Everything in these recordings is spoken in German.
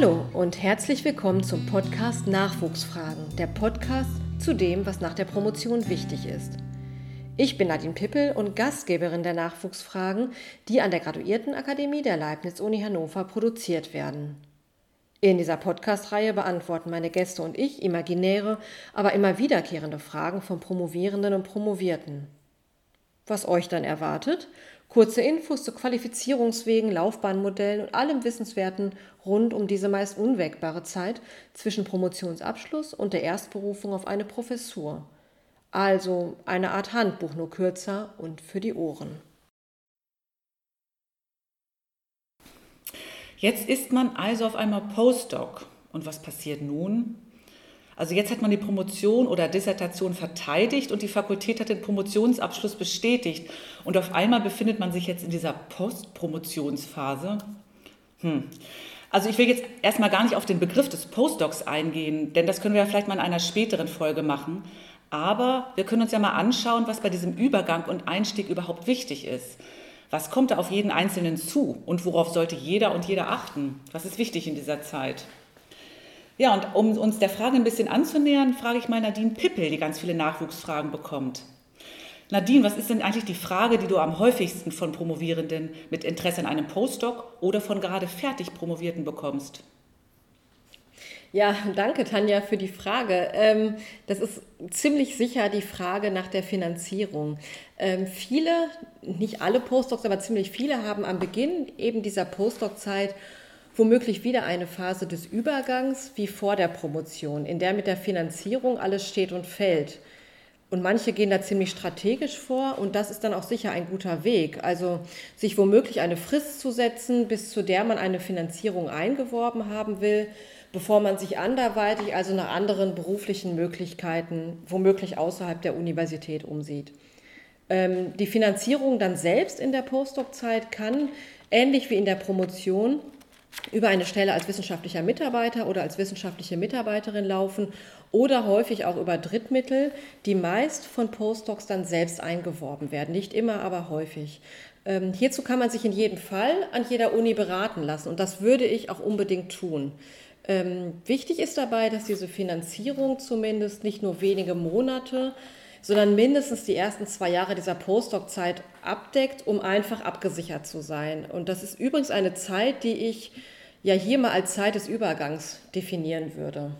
Hallo und herzlich willkommen zum Podcast Nachwuchsfragen, der Podcast zu dem, was nach der Promotion wichtig ist. Ich bin Nadine Pippel und Gastgeberin der Nachwuchsfragen, die an der Graduiertenakademie der Leibniz-Uni Hannover produziert werden. In dieser Podcast-Reihe beantworten meine Gäste und ich imaginäre, aber immer wiederkehrende Fragen von Promovierenden und Promovierten. Was euch dann erwartet? Kurze Infos zu Qualifizierungswegen, Laufbahnmodellen und allem Wissenswerten rund um diese meist unwägbare Zeit zwischen Promotionsabschluss und der Erstberufung auf eine Professur. Also eine Art Handbuch, nur kürzer und für die Ohren. Jetzt ist man also auf einmal Postdoc. Und was passiert nun? Also jetzt hat man die Promotion oder Dissertation verteidigt und die Fakultät hat den Promotionsabschluss bestätigt. Und auf einmal befindet man sich jetzt in dieser Postpromotionsphase. Hm. Also ich will jetzt erstmal gar nicht auf den Begriff des Postdocs eingehen, denn das können wir ja vielleicht mal in einer späteren Folge machen. Aber wir können uns ja mal anschauen, was bei diesem Übergang und Einstieg überhaupt wichtig ist. Was kommt da auf jeden Einzelnen zu und worauf sollte jeder und jeder achten? Was ist wichtig in dieser Zeit? Ja, und um uns der Frage ein bisschen anzunähern, frage ich mal Nadine Pippel, die ganz viele Nachwuchsfragen bekommt. Nadine, was ist denn eigentlich die Frage, die du am häufigsten von Promovierenden mit Interesse an einem Postdoc oder von gerade fertig Promovierten bekommst? Ja, danke Tanja für die Frage. Ähm, das ist ziemlich sicher die Frage nach der Finanzierung. Ähm, viele, nicht alle Postdocs, aber ziemlich viele haben am Beginn eben dieser Postdoc-Zeit womöglich wieder eine Phase des Übergangs wie vor der Promotion, in der mit der Finanzierung alles steht und fällt. Und manche gehen da ziemlich strategisch vor und das ist dann auch sicher ein guter Weg. Also sich womöglich eine Frist zu setzen, bis zu der man eine Finanzierung eingeworben haben will, bevor man sich anderweitig, also nach anderen beruflichen Möglichkeiten, womöglich außerhalb der Universität umsieht. Ähm, die Finanzierung dann selbst in der Postdoc-Zeit kann, ähnlich wie in der Promotion, über eine Stelle als wissenschaftlicher Mitarbeiter oder als wissenschaftliche Mitarbeiterin laufen oder häufig auch über Drittmittel, die meist von Postdocs dann selbst eingeworben werden. Nicht immer, aber häufig. Ähm, hierzu kann man sich in jedem Fall an jeder Uni beraten lassen und das würde ich auch unbedingt tun. Ähm, wichtig ist dabei, dass diese Finanzierung zumindest nicht nur wenige Monate, sondern mindestens die ersten zwei Jahre dieser Postdoc-Zeit abdeckt, um einfach abgesichert zu sein. Und das ist übrigens eine Zeit, die ich ja hier mal als Zeit des Übergangs definieren würde.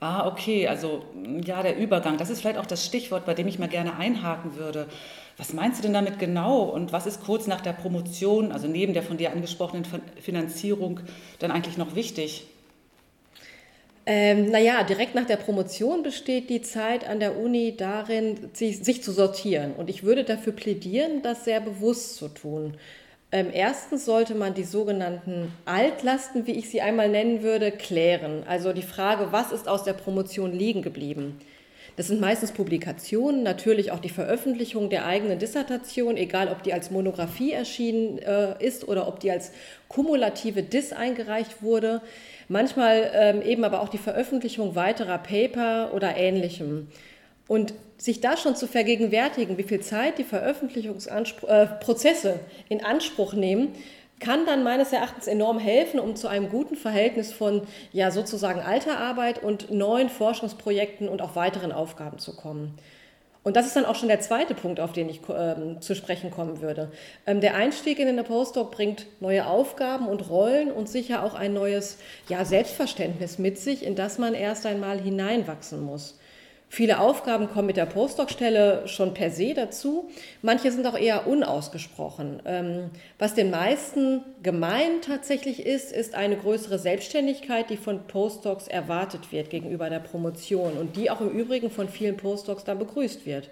Ah, okay, also ja, der Übergang, das ist vielleicht auch das Stichwort, bei dem ich mal gerne einhaken würde. Was meinst du denn damit genau und was ist kurz nach der Promotion, also neben der von dir angesprochenen Finanzierung, dann eigentlich noch wichtig? Ähm, naja, direkt nach der Promotion besteht die Zeit an der Uni darin, sich, sich zu sortieren. Und ich würde dafür plädieren, das sehr bewusst zu tun. Ähm, erstens sollte man die sogenannten Altlasten, wie ich sie einmal nennen würde, klären. Also die Frage, was ist aus der Promotion liegen geblieben? Das sind meistens Publikationen, natürlich auch die Veröffentlichung der eigenen Dissertation, egal ob die als Monographie erschienen äh, ist oder ob die als kumulative Diss eingereicht wurde. Manchmal ähm, eben aber auch die Veröffentlichung weiterer Paper oder ähnlichem. Und sich da schon zu vergegenwärtigen, wie viel Zeit die Veröffentlichungsprozesse äh, in Anspruch nehmen, kann dann meines Erachtens enorm helfen, um zu einem guten Verhältnis von ja sozusagen alter Arbeit und neuen Forschungsprojekten und auch weiteren Aufgaben zu kommen. Und das ist dann auch schon der zweite Punkt, auf den ich ähm, zu sprechen kommen würde. Ähm, der Einstieg in den Postdoc bringt neue Aufgaben und Rollen und sicher auch ein neues ja, Selbstverständnis mit sich, in das man erst einmal hineinwachsen muss. Viele Aufgaben kommen mit der Postdoc-Stelle schon per se dazu. Manche sind auch eher unausgesprochen. Ähm, was den meisten gemein tatsächlich ist, ist eine größere Selbstständigkeit, die von Postdocs erwartet wird gegenüber der Promotion und die auch im Übrigen von vielen Postdocs dann begrüßt wird.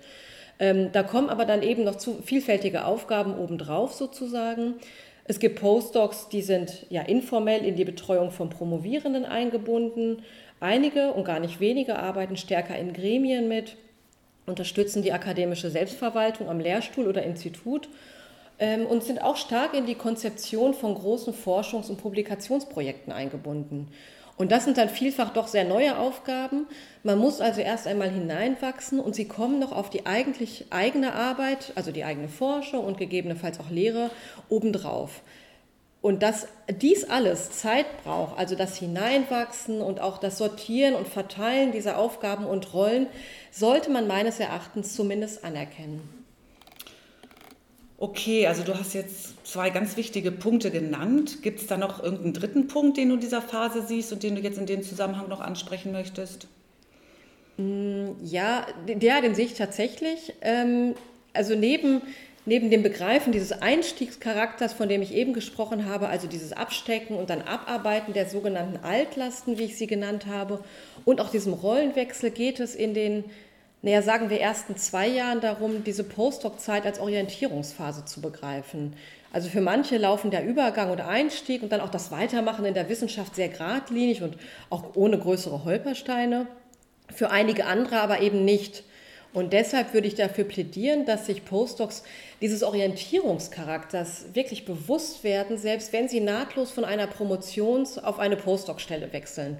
Ähm, da kommen aber dann eben noch zu vielfältige Aufgaben obendrauf sozusagen. Es gibt Postdocs, die sind ja informell in die Betreuung von Promovierenden eingebunden. Einige und gar nicht wenige arbeiten stärker in Gremien mit, unterstützen die akademische Selbstverwaltung am Lehrstuhl oder Institut ähm, und sind auch stark in die Konzeption von großen Forschungs- und Publikationsprojekten eingebunden. Und das sind dann vielfach doch sehr neue Aufgaben. Man muss also erst einmal hineinwachsen und sie kommen noch auf die eigentlich eigene Arbeit, also die eigene Forschung und gegebenenfalls auch Lehre obendrauf. Und dass dies alles Zeit braucht, also das Hineinwachsen und auch das Sortieren und Verteilen dieser Aufgaben und Rollen, sollte man meines Erachtens zumindest anerkennen. Okay, also du hast jetzt zwei ganz wichtige Punkte genannt. Gibt es da noch irgendeinen dritten Punkt, den du in dieser Phase siehst und den du jetzt in dem Zusammenhang noch ansprechen möchtest? Mm, ja, ja den sehe ich tatsächlich. Ähm, also neben neben dem Begreifen dieses Einstiegscharakters, von dem ich eben gesprochen habe, also dieses Abstecken und dann Abarbeiten der sogenannten Altlasten, wie ich sie genannt habe, und auch diesem Rollenwechsel geht es in den, naja, sagen wir, ersten zwei Jahren darum, diese Postdoc-Zeit als Orientierungsphase zu begreifen. Also für manche laufen der Übergang und Einstieg und dann auch das Weitermachen in der Wissenschaft sehr geradlinig und auch ohne größere Holpersteine. Für einige andere aber eben nicht. Und deshalb würde ich dafür plädieren, dass sich Postdocs dieses Orientierungscharakters wirklich bewusst werden, selbst wenn sie nahtlos von einer Promotions- auf eine Postdoc-Stelle wechseln.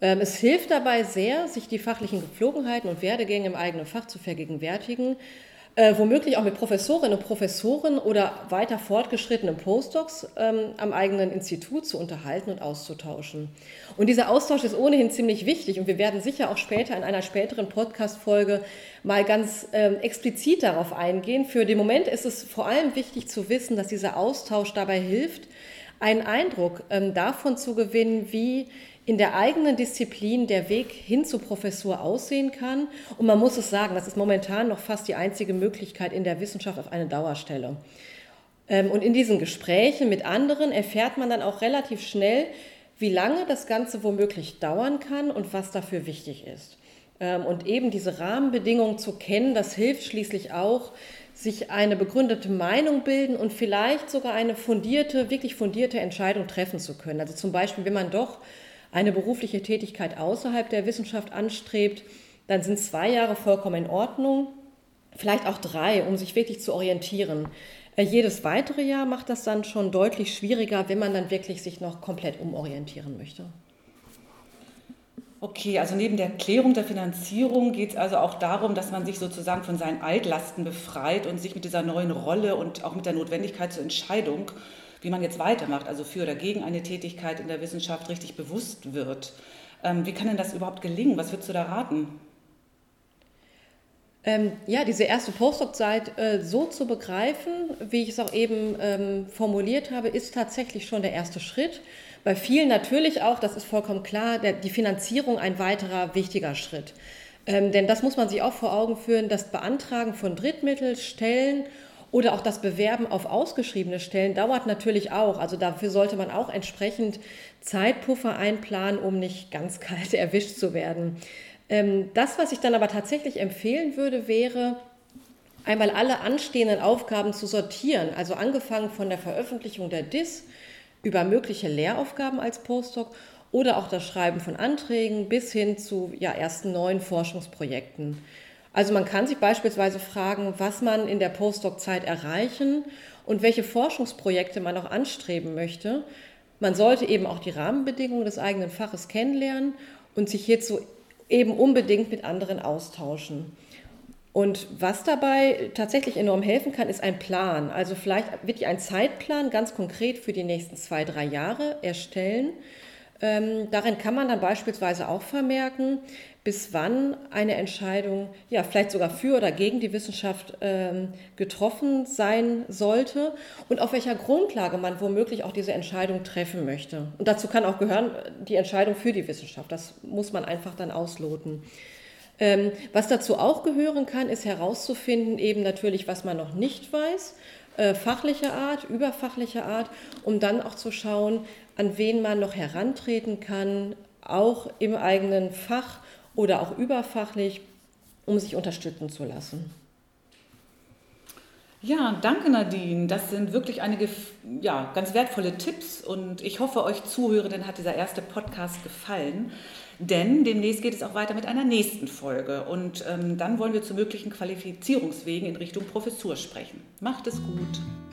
Ähm, es hilft dabei sehr, sich die fachlichen Gepflogenheiten und Werdegänge im eigenen Fach zu vergegenwärtigen äh, womöglich auch mit Professorinnen und Professoren oder weiter fortgeschrittenen Postdocs ähm, am eigenen Institut zu unterhalten und auszutauschen. Und dieser Austausch ist ohnehin ziemlich wichtig und wir werden sicher auch später in einer späteren Podcast-Folge mal ganz ähm, explizit darauf eingehen. Für den Moment ist es vor allem wichtig zu wissen, dass dieser Austausch dabei hilft, einen Eindruck ähm, davon zu gewinnen, wie in der eigenen Disziplin der Weg hin zur Professur aussehen kann. Und man muss es sagen, das ist momentan noch fast die einzige Möglichkeit in der Wissenschaft auf eine Dauerstelle. Ähm, und in diesen Gesprächen mit anderen erfährt man dann auch relativ schnell, wie lange das Ganze womöglich dauern kann und was dafür wichtig ist. Ähm, und eben diese Rahmenbedingungen zu kennen, das hilft schließlich auch, sich eine begründete Meinung bilden und vielleicht sogar eine fundierte, wirklich fundierte Entscheidung treffen zu können. Also zum Beispiel, wenn man doch eine berufliche Tätigkeit außerhalb der Wissenschaft anstrebt, dann sind zwei Jahre vollkommen in Ordnung, vielleicht auch drei, um sich wirklich zu orientieren. Äh, jedes weitere Jahr macht das dann schon deutlich schwieriger, wenn man dann wirklich sich noch komplett umorientieren möchte. Okay, also neben der Klärung der Finanzierung geht es also auch darum, dass man sich sozusagen von seinen Altlasten befreit und sich mit dieser neuen Rolle und auch mit der Notwendigkeit zur Entscheidung wie man jetzt weitermacht, also für oder gegen eine Tätigkeit in der Wissenschaft richtig bewusst wird. Ähm, wie kann denn das überhaupt gelingen? Was würdest du da raten? Ähm, ja, diese erste Postdoc-Zeit äh, so zu begreifen, wie ich es auch eben ähm, formuliert habe, ist tatsächlich schon der erste Schritt. Bei vielen natürlich auch, das ist vollkommen klar, der, die Finanzierung ein weiterer wichtiger Schritt. Ähm, denn das muss man sich auch vor Augen führen, das Beantragen von Drittmittelstellen oder auch das Bewerben auf ausgeschriebene Stellen dauert natürlich auch. Also dafür sollte man auch entsprechend Zeitpuffer einplanen, um nicht ganz kalt erwischt zu werden. Ähm, das, was ich dann aber tatsächlich empfehlen würde, wäre, einmal alle anstehenden Aufgaben zu sortieren. Also angefangen von der Veröffentlichung der DIS über mögliche Lehraufgaben als Postdoc oder auch das Schreiben von Anträgen bis hin zu ja, ersten neuen Forschungsprojekten. Also man kann sich beispielsweise fragen, was man in der Postdoc-Zeit erreichen und welche Forschungsprojekte man auch anstreben möchte. Man sollte eben auch die Rahmenbedingungen des eigenen Faches kennenlernen und sich hierzu eben unbedingt mit anderen austauschen. Und was dabei tatsächlich enorm helfen kann, ist ein Plan. Also vielleicht wirklich ein Zeitplan ganz konkret für die nächsten zwei, drei Jahre erstellen. Ähm, darin kann man dann beispielsweise auch vermerken, bis wann eine Entscheidung, ja, vielleicht sogar für oder gegen die Wissenschaft ähm, getroffen sein sollte und auf welcher Grundlage man womöglich auch diese Entscheidung treffen möchte. Und dazu kann auch gehören die Entscheidung für die Wissenschaft. Das muss man einfach dann ausloten. Ähm, was dazu auch gehören kann, ist herauszufinden, eben natürlich, was man noch nicht weiß, äh, fachliche Art, überfachliche Art, um dann auch zu schauen, an wen man noch herantreten kann, auch im eigenen Fach oder auch überfachlich, um sich unterstützen zu lassen. Ja, danke Nadine. Das sind wirklich einige ja, ganz wertvolle Tipps und ich hoffe, euch Zuhörenden hat dieser erste Podcast gefallen, denn demnächst geht es auch weiter mit einer nächsten Folge und ähm, dann wollen wir zu möglichen Qualifizierungswegen in Richtung Professur sprechen. Macht es gut.